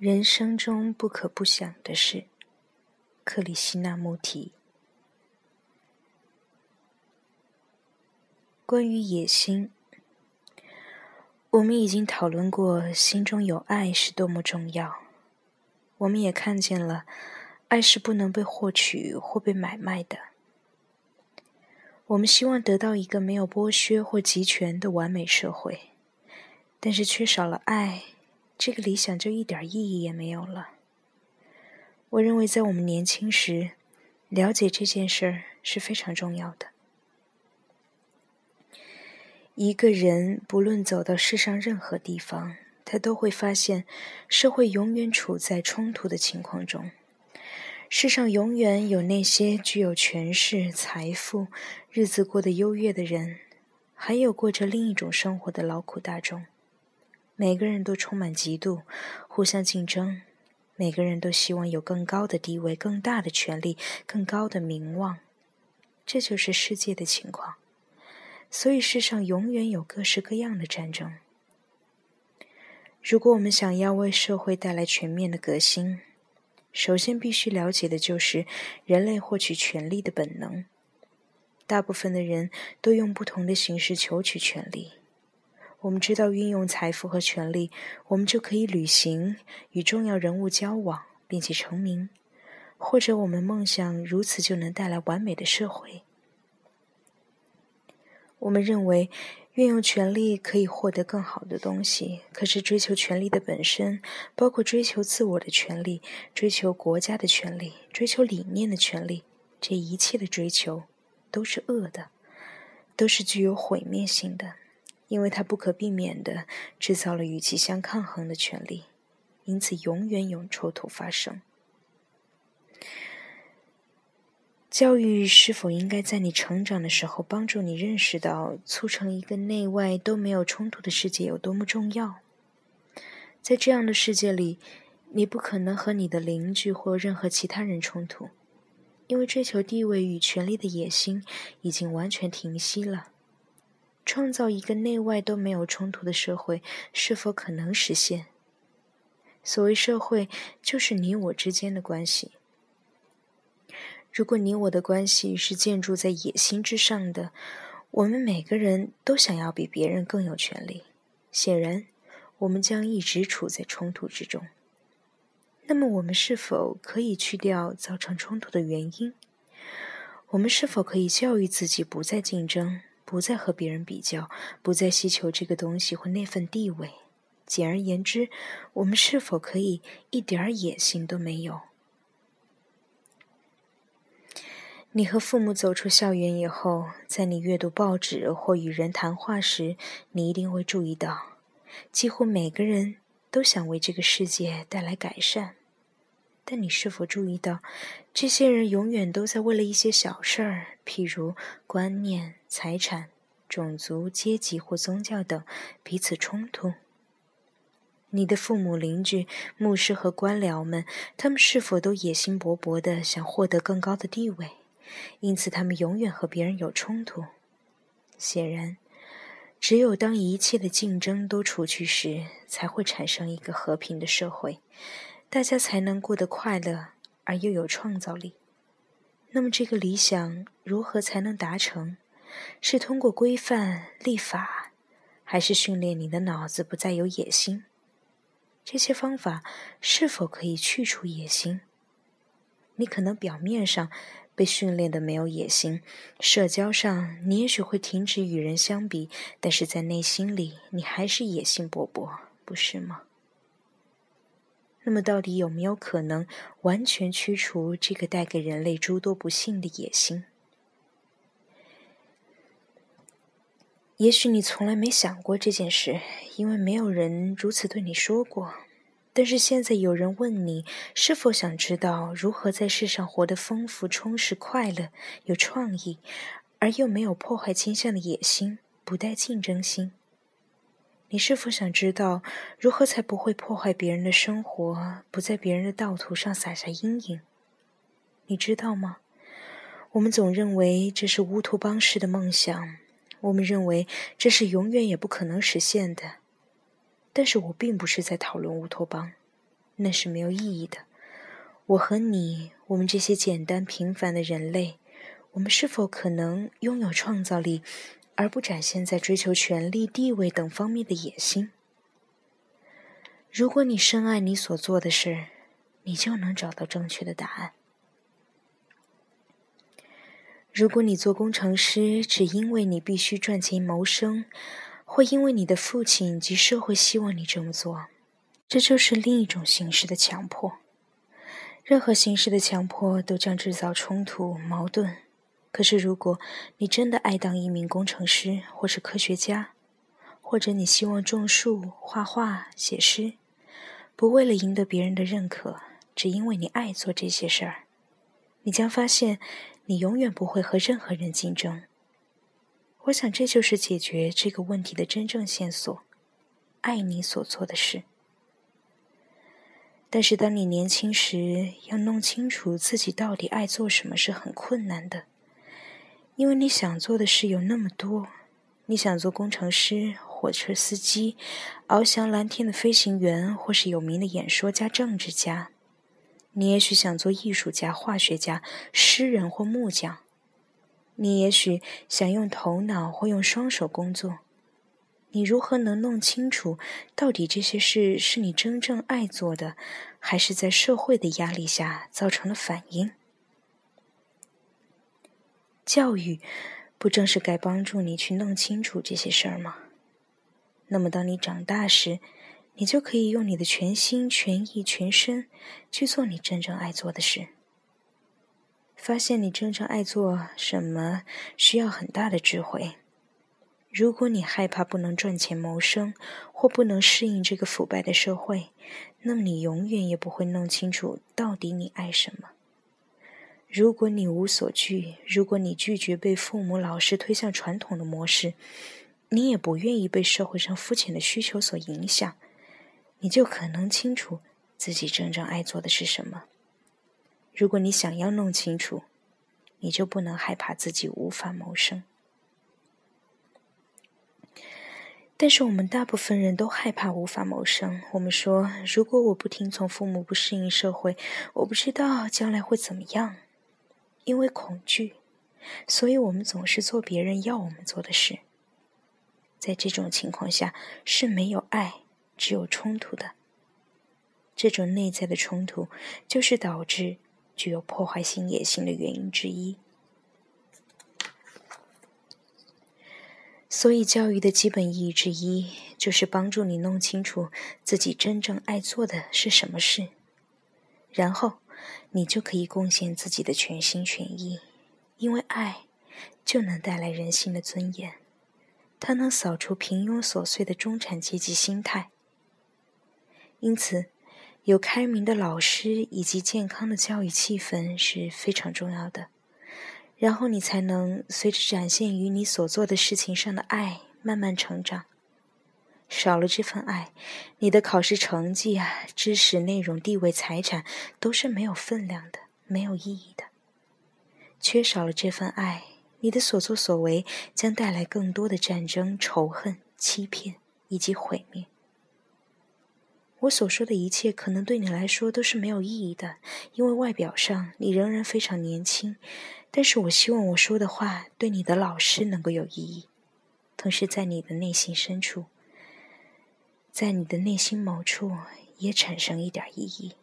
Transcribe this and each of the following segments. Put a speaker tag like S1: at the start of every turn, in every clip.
S1: 人生中不可不想的事，克里希那穆提。关于野心，我们已经讨论过，心中有爱是多么重要。我们也看见了，爱是不能被获取或被买卖的。我们希望得到一个没有剥削或集权的完美社会，但是缺少了爱。这个理想就一点意义也没有了。我认为，在我们年轻时，了解这件事儿是非常重要的。一个人不论走到世上任何地方，他都会发现，社会永远处在冲突的情况中。世上永远有那些具有权势、财富、日子过得优越的人，还有过着另一种生活的劳苦大众。每个人都充满嫉妒，互相竞争；每个人都希望有更高的地位、更大的权利、更高的名望。这就是世界的情况。所以世上永远有各式各样的战争。如果我们想要为社会带来全面的革新，首先必须了解的就是人类获取权力的本能。大部分的人都用不同的形式求取权力。我们知道，运用财富和权力，我们就可以旅行、与重要人物交往，并且成名；或者，我们梦想如此就能带来完美的社会。我们认为，运用权力可以获得更好的东西。可是，追求权力的本身，包括追求自我的权利、追求国家的权利、追求理念的权利，这一切的追求都是恶的，都是具有毁灭性的。因为它不可避免地制造了与其相抗衡的权利，因此永远有冲突发生。教育是否应该在你成长的时候帮助你认识到，促成一个内外都没有冲突的世界有多么重要？在这样的世界里，你不可能和你的邻居或任何其他人冲突，因为追求地位与权力的野心已经完全停息了。创造一个内外都没有冲突的社会，是否可能实现？所谓社会，就是你我之间的关系。如果你我的关系是建筑在野心之上的，我们每个人都想要比别人更有权利，显然，我们将一直处在冲突之中。那么，我们是否可以去掉造成冲突的原因？我们是否可以教育自己不再竞争？不再和别人比较，不再希求这个东西或那份地位。简而言之，我们是否可以一点野心都没有？你和父母走出校园以后，在你阅读报纸或与人谈话时，你一定会注意到，几乎每个人都想为这个世界带来改善。但你是否注意到，这些人永远都在为了一些小事儿，譬如观念、财产、种族、阶级或宗教等彼此冲突？你的父母、邻居、牧师和官僚们，他们是否都野心勃勃地想获得更高的地位？因此，他们永远和别人有冲突。显然，只有当一切的竞争都除去时，才会产生一个和平的社会。大家才能过得快乐而又有创造力。那么，这个理想如何才能达成？是通过规范立法，还是训练你的脑子不再有野心？这些方法是否可以去除野心？你可能表面上被训练的没有野心，社交上你也许会停止与人相比，但是在内心里你还是野心勃勃，不是吗？那么，到底有没有可能完全驱除这个带给人类诸多不幸的野心？也许你从来没想过这件事，因为没有人如此对你说过。但是现在有人问你，是否想知道如何在世上活得丰富、充实、快乐、有创意，而又没有破坏倾向的野心，不带竞争心？你是否想知道如何才不会破坏别人的生活，不在别人的道途上撒下阴影？你知道吗？我们总认为这是乌托邦式的梦想，我们认为这是永远也不可能实现的。但是我并不是在讨论乌托邦，那是没有意义的。我和你，我们这些简单平凡的人类，我们是否可能拥有创造力，而不展现在追求权力、地位等方面的野心？如果你深爱你所做的事，你就能找到正确的答案。如果你做工程师只因为你必须赚钱谋生，或因为你的父亲及社会希望你这么做，这就是另一种形式的强迫。任何形式的强迫都将制造冲突、矛盾。可是，如果你真的爱当一名工程师，或是科学家，或者你希望种树、画画、写诗，不为了赢得别人的认可，只因为你爱做这些事儿，你将发现。你永远不会和任何人竞争。我想，这就是解决这个问题的真正线索：爱你所做的事。但是，当你年轻时，要弄清楚自己到底爱做什么是很困难的，因为你想做的事有那么多。你想做工程师、火车司机、翱翔蓝天的飞行员，或是有名的演说家、政治家。你也许想做艺术家、化学家、诗人或木匠。你也许想用头脑或用双手工作。你如何能弄清楚，到底这些事是你真正爱做的，还是在社会的压力下造成了反应？教育不正是该帮助你去弄清楚这些事儿吗？那么，当你长大时，你就可以用你的全心全意全身去做你真正爱做的事。发现你真正爱做什么需要很大的智慧。如果你害怕不能赚钱谋生，或不能适应这个腐败的社会，那么你永远也不会弄清楚到底你爱什么。如果你无所惧，如果你拒绝被父母、老师推向传统的模式，你也不愿意被社会上肤浅的需求所影响。你就可能清楚自己真正爱做的是什么。如果你想要弄清楚，你就不能害怕自己无法谋生。但是我们大部分人都害怕无法谋生。我们说，如果我不听从父母，不适应社会，我不知道将来会怎么样。因为恐惧，所以我们总是做别人要我们做的事。在这种情况下，是没有爱。只有冲突的，这种内在的冲突，就是导致具有破坏性野心的原因之一。所以，教育的基本意义之一，就是帮助你弄清楚自己真正爱做的是什么事，然后你就可以贡献自己的全心全意，因为爱就能带来人性的尊严，它能扫除平庸琐碎的中产阶级心态。因此，有开明的老师以及健康的教育气氛是非常重要的。然后你才能随着展现于你所做的事情上的爱慢慢成长。少了这份爱，你的考试成绩啊、知识内容、地位、财产都是没有分量的、没有意义的。缺少了这份爱，你的所作所为将带来更多的战争、仇恨、欺骗以及毁灭。我所说的一切可能对你来说都是没有意义的，因为外表上你仍然非常年轻。但是我希望我说的话对你的老师能够有意义，同时在你的内心深处，在你的内心某处也产生一点意义。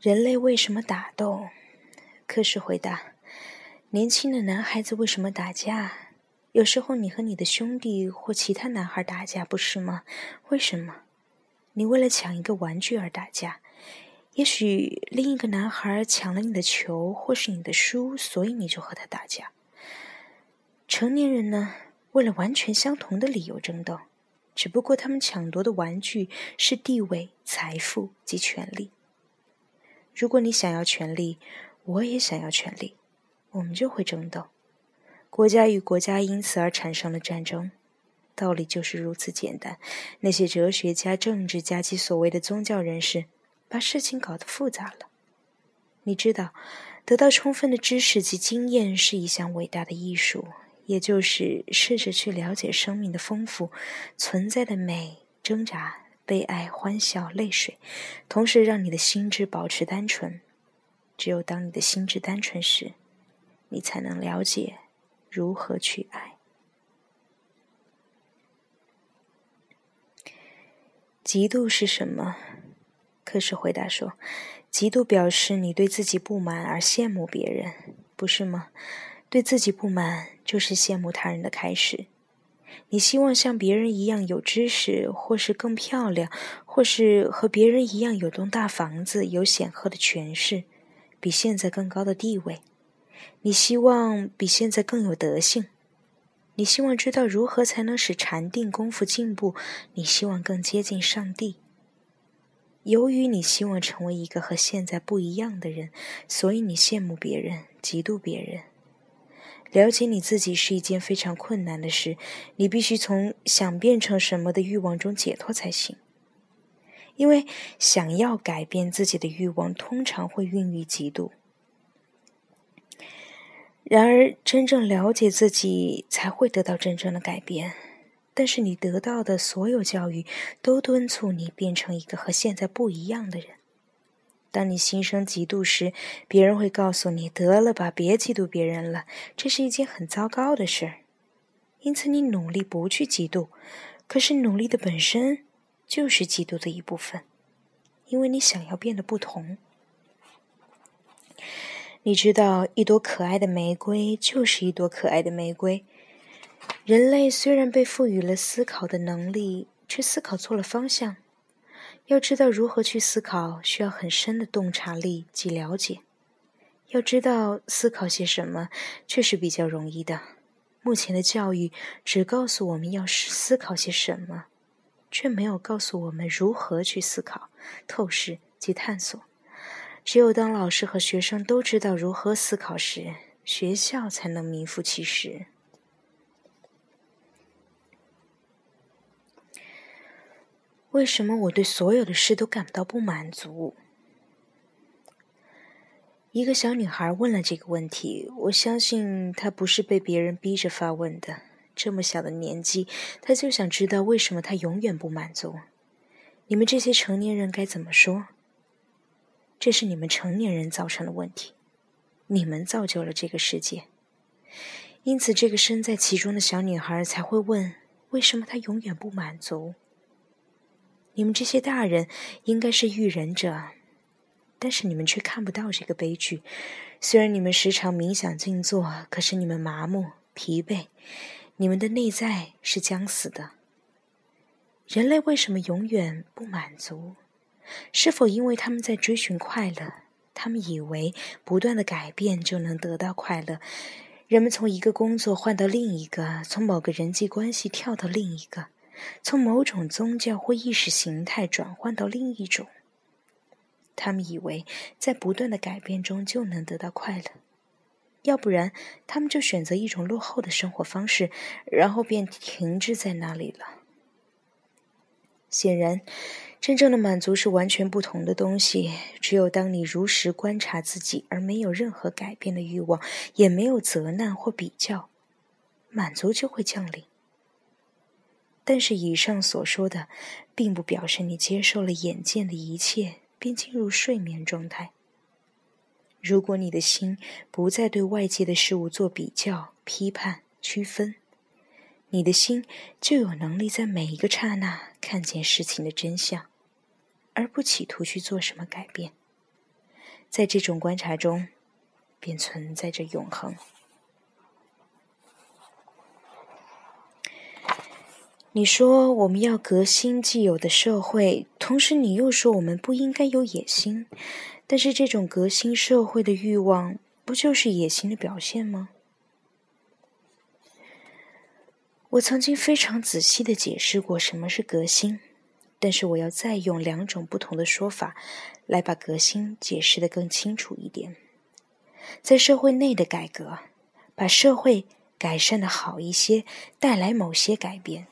S1: 人类为什么打斗？科什回答：年轻的男孩子为什么打架？有时候你和你的兄弟或其他男孩打架，不是吗？为什么？你为了抢一个玩具而打架？也许另一个男孩抢了你的球或是你的书，所以你就和他打架。成年人呢，为了完全相同的理由争斗，只不过他们抢夺的玩具是地位、财富及权力。如果你想要权力，我也想要权力，我们就会争斗。国家与国家因此而产生了战争，道理就是如此简单。那些哲学家、政治家及所谓的宗教人士，把事情搞得复杂了。你知道，得到充分的知识及经验是一项伟大的艺术，也就是试着去了解生命的丰富、存在的美、挣扎、悲哀、欢笑、泪水，同时让你的心智保持单纯。只有当你的心智单纯时，你才能了解如何去爱。嫉妒是什么？科什回答说：“嫉妒表示你对自己不满而羡慕别人，不是吗？对自己不满就是羡慕他人的开始。你希望像别人一样有知识，或是更漂亮，或是和别人一样有栋大房子、有显赫的权势，比现在更高的地位。你希望比现在更有德性。”你希望知道如何才能使禅定功夫进步？你希望更接近上帝。由于你希望成为一个和现在不一样的人，所以你羡慕别人，嫉妒别人。了解你自己是一件非常困难的事，你必须从想变成什么的欲望中解脱才行。因为想要改变自己的欲望，通常会孕育嫉妒。然而，真正了解自己，才会得到真正的改变。但是，你得到的所有教育，都敦促你变成一个和现在不一样的人。当你心生嫉妒时，别人会告诉你：“得了吧，别嫉妒别人了，这是一件很糟糕的事儿。”因此，你努力不去嫉妒。可是，努力的本身就是嫉妒的一部分，因为你想要变得不同。你知道，一朵可爱的玫瑰就是一朵可爱的玫瑰。人类虽然被赋予了思考的能力，却思考错了方向。要知道如何去思考，需要很深的洞察力及了解。要知道思考些什么，却是比较容易的。目前的教育只告诉我们要思考些什么，却没有告诉我们如何去思考、透视及探索。只有当老师和学生都知道如何思考时，学校才能名副其实。为什么我对所有的事都感到不满足？一个小女孩问了这个问题。我相信她不是被别人逼着发问的。这么小的年纪，她就想知道为什么她永远不满足。你们这些成年人该怎么说？这是你们成年人造成的问题，你们造就了这个世界，因此这个身在其中的小女孩才会问：为什么她永远不满足？你们这些大人应该是育人者，但是你们却看不到这个悲剧。虽然你们时常冥想静坐，可是你们麻木、疲惫，你们的内在是将死的。人类为什么永远不满足？是否因为他们在追寻快乐？他们以为不断的改变就能得到快乐。人们从一个工作换到另一个，从某个人际关系跳到另一个，从某种宗教或意识形态转换到另一种。他们以为在不断的改变中就能得到快乐，要不然他们就选择一种落后的生活方式，然后便停滞在那里了。显然。真正的满足是完全不同的东西。只有当你如实观察自己，而没有任何改变的欲望，也没有责难或比较，满足就会降临。但是以上所说的，并不表示你接受了眼见的一切，并进入睡眠状态。如果你的心不再对外界的事物做比较、批判、区分。你的心就有能力在每一个刹那看见事情的真相，而不企图去做什么改变。在这种观察中，便存在着永恒。你说我们要革新既有的社会，同时你又说我们不应该有野心。但是这种革新社会的欲望，不就是野心的表现吗？我曾经非常仔细的解释过什么是革新，但是我要再用两种不同的说法来把革新解释的更清楚一点。在社会内的改革，把社会改善的好一些，带来某些改变，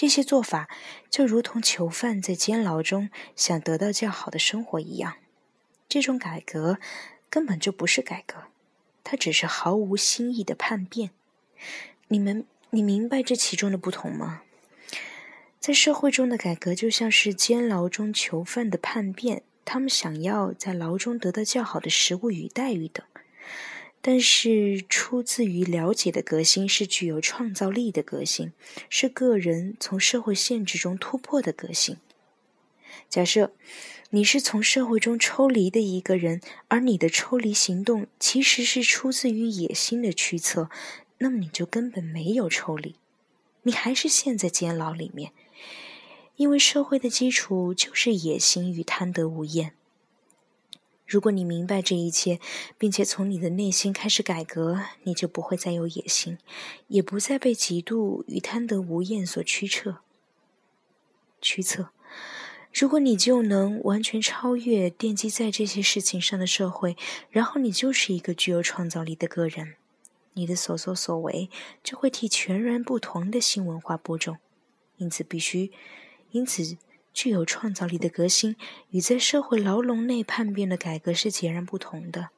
S1: 这些做法就如同囚犯在监牢中想得到较好的生活一样。这种改革根本就不是改革，它只是毫无新意的叛变。你们，你明白这其中的不同吗？在社会中的改革就像是监牢中囚犯的叛变，他们想要在牢中得到较好的食物与待遇等。但是，出自于了解的革新是具有创造力的革新，是个人从社会限制中突破的革新。假设你是从社会中抽离的一个人，而你的抽离行动其实是出自于野心的驱策，那么你就根本没有抽离，你还是陷在监牢里面，因为社会的基础就是野心与贪得无厌。如果你明白这一切，并且从你的内心开始改革，你就不会再有野心，也不再被嫉妒与贪得无厌所驱策。驱策。如果你就能完全超越奠基在这些事情上的社会，然后你就是一个具有创造力的个人，你的所作所为就会替全然不同的新文化播种。因此，必须，因此。具有创造力的革新与在社会牢笼内叛变的改革是截然不同的。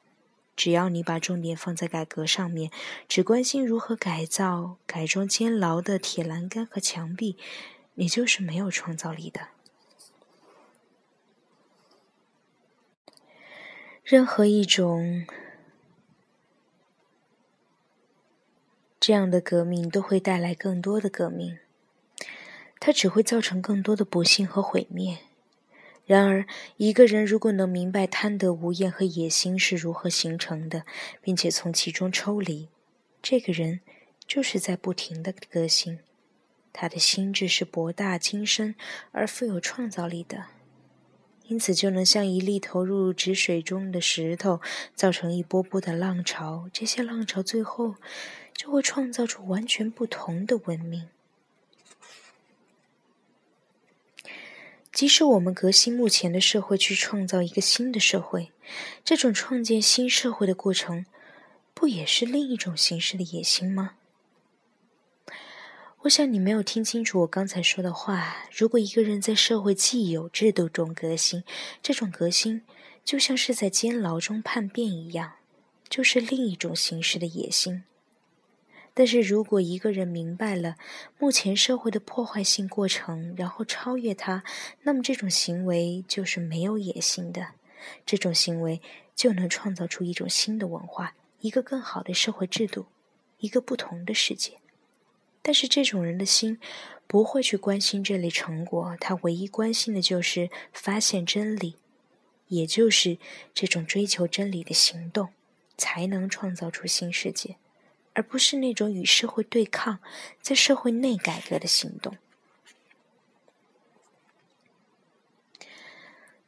S1: 只要你把重点放在改革上面，只关心如何改造、改装监牢的铁栏杆和墙壁，你就是没有创造力的。任何一种这样的革命都会带来更多的革命。它只会造成更多的不幸和毁灭。然而，一个人如果能明白贪得无厌和野心是如何形成的，并且从其中抽离，这个人就是在不停的革新。他的心智是博大精深而富有创造力的，因此就能像一粒投入止水中的石头，造成一波波的浪潮。这些浪潮最后就会创造出完全不同的文明。即使我们革新目前的社会，去创造一个新的社会，这种创建新社会的过程，不也是另一种形式的野心吗？我想你没有听清楚我刚才说的话。如果一个人在社会既有制度中革新，这种革新就像是在监牢中叛变一样，就是另一种形式的野心。但是如果一个人明白了目前社会的破坏性过程，然后超越它，那么这种行为就是没有野心的。这种行为就能创造出一种新的文化，一个更好的社会制度，一个不同的世界。但是这种人的心不会去关心这类成果，他唯一关心的就是发现真理，也就是这种追求真理的行动，才能创造出新世界。而不是那种与社会对抗、在社会内改革的行动。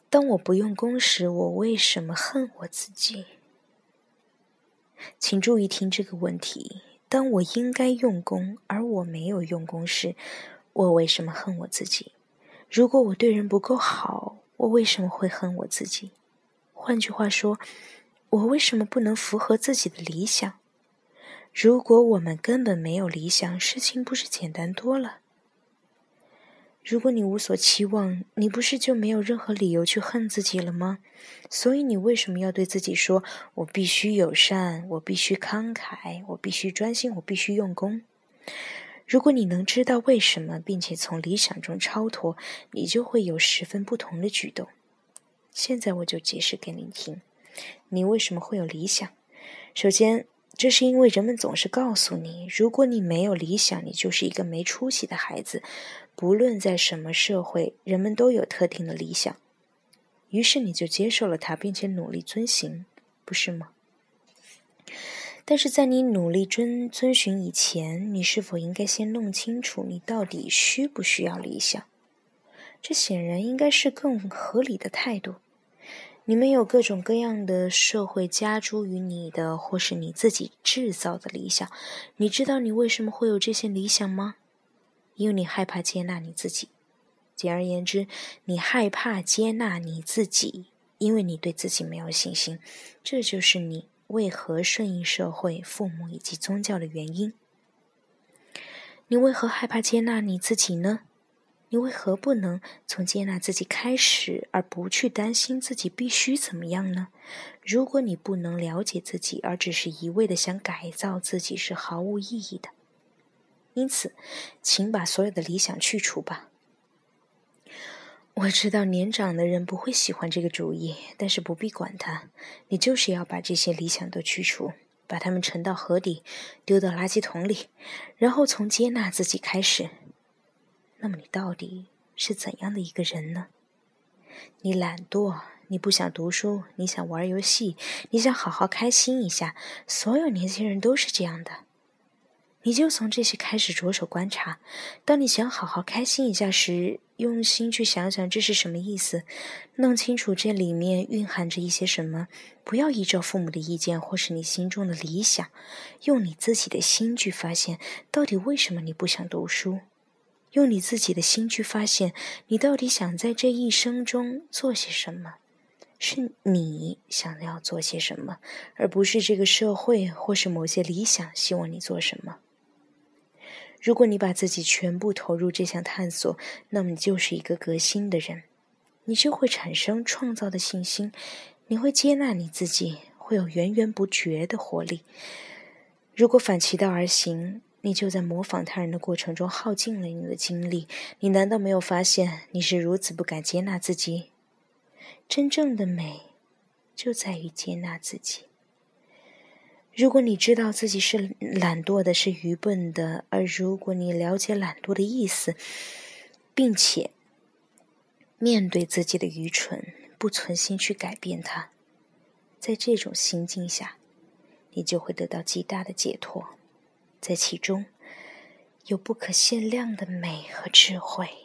S1: 当我不用功时，我为什么恨我自己？请注意听这个问题：当我应该用功，而我没有用功时，我为什么恨我自己？如果我对人不够好，我为什么会恨我自己？换句话说，我为什么不能符合自己的理想？如果我们根本没有理想，事情不是简单多了？如果你无所期望，你不是就没有任何理由去恨自己了吗？所以你为什么要对自己说：“我必须友善，我必须慷慨，我必须专心，我必须用功？”如果你能知道为什么，并且从理想中超脱，你就会有十分不同的举动。现在我就解释给你听，你为什么会有理想？首先。这是因为人们总是告诉你，如果你没有理想，你就是一个没出息的孩子。不论在什么社会，人们都有特定的理想，于是你就接受了它，并且努力遵行，不是吗？但是在你努力遵遵循以前，你是否应该先弄清楚你到底需不需要理想？这显然应该是更合理的态度。你们有各种各样的社会加诸于你的，或是你自己制造的理想。你知道你为什么会有这些理想吗？因为你害怕接纳你自己。简而言之，你害怕接纳你自己，因为你对自己没有信心。这就是你为何顺应社会、父母以及宗教的原因。你为何害怕接纳你自己呢？你为何不能从接纳自己开始，而不去担心自己必须怎么样呢？如果你不能了解自己，而只是一味的想改造自己，是毫无意义的。因此，请把所有的理想去除吧。我知道年长的人不会喜欢这个主意，但是不必管它。你就是要把这些理想都去除，把它们沉到河底，丢到垃圾桶里，然后从接纳自己开始。那么，你到底是怎样的一个人呢？你懒惰，你不想读书，你想玩游戏，你想好好开心一下。所有年轻人都是这样的。你就从这些开始着手观察。当你想好好开心一下时，用心去想想这是什么意思，弄清楚这里面蕴含着一些什么。不要依照父母的意见或是你心中的理想，用你自己的心去发现到底为什么你不想读书。用你自己的心去发现，你到底想在这一生中做些什么？是你想要做些什么，而不是这个社会或是某些理想希望你做什么。如果你把自己全部投入这项探索，那么你就是一个革新的人，你就会产生创造的信心，你会接纳你自己，会有源源不绝的活力。如果反其道而行，你就在模仿他人的过程中耗尽了你的精力。你难道没有发现你是如此不敢接纳自己？真正的美，就在于接纳自己。如果你知道自己是懒惰的，是愚笨的，而如果你了解懒惰的意思，并且面对自己的愚蠢，不存心去改变它，在这种心境下，你就会得到极大的解脱，在其中有不可限量的美和智慧。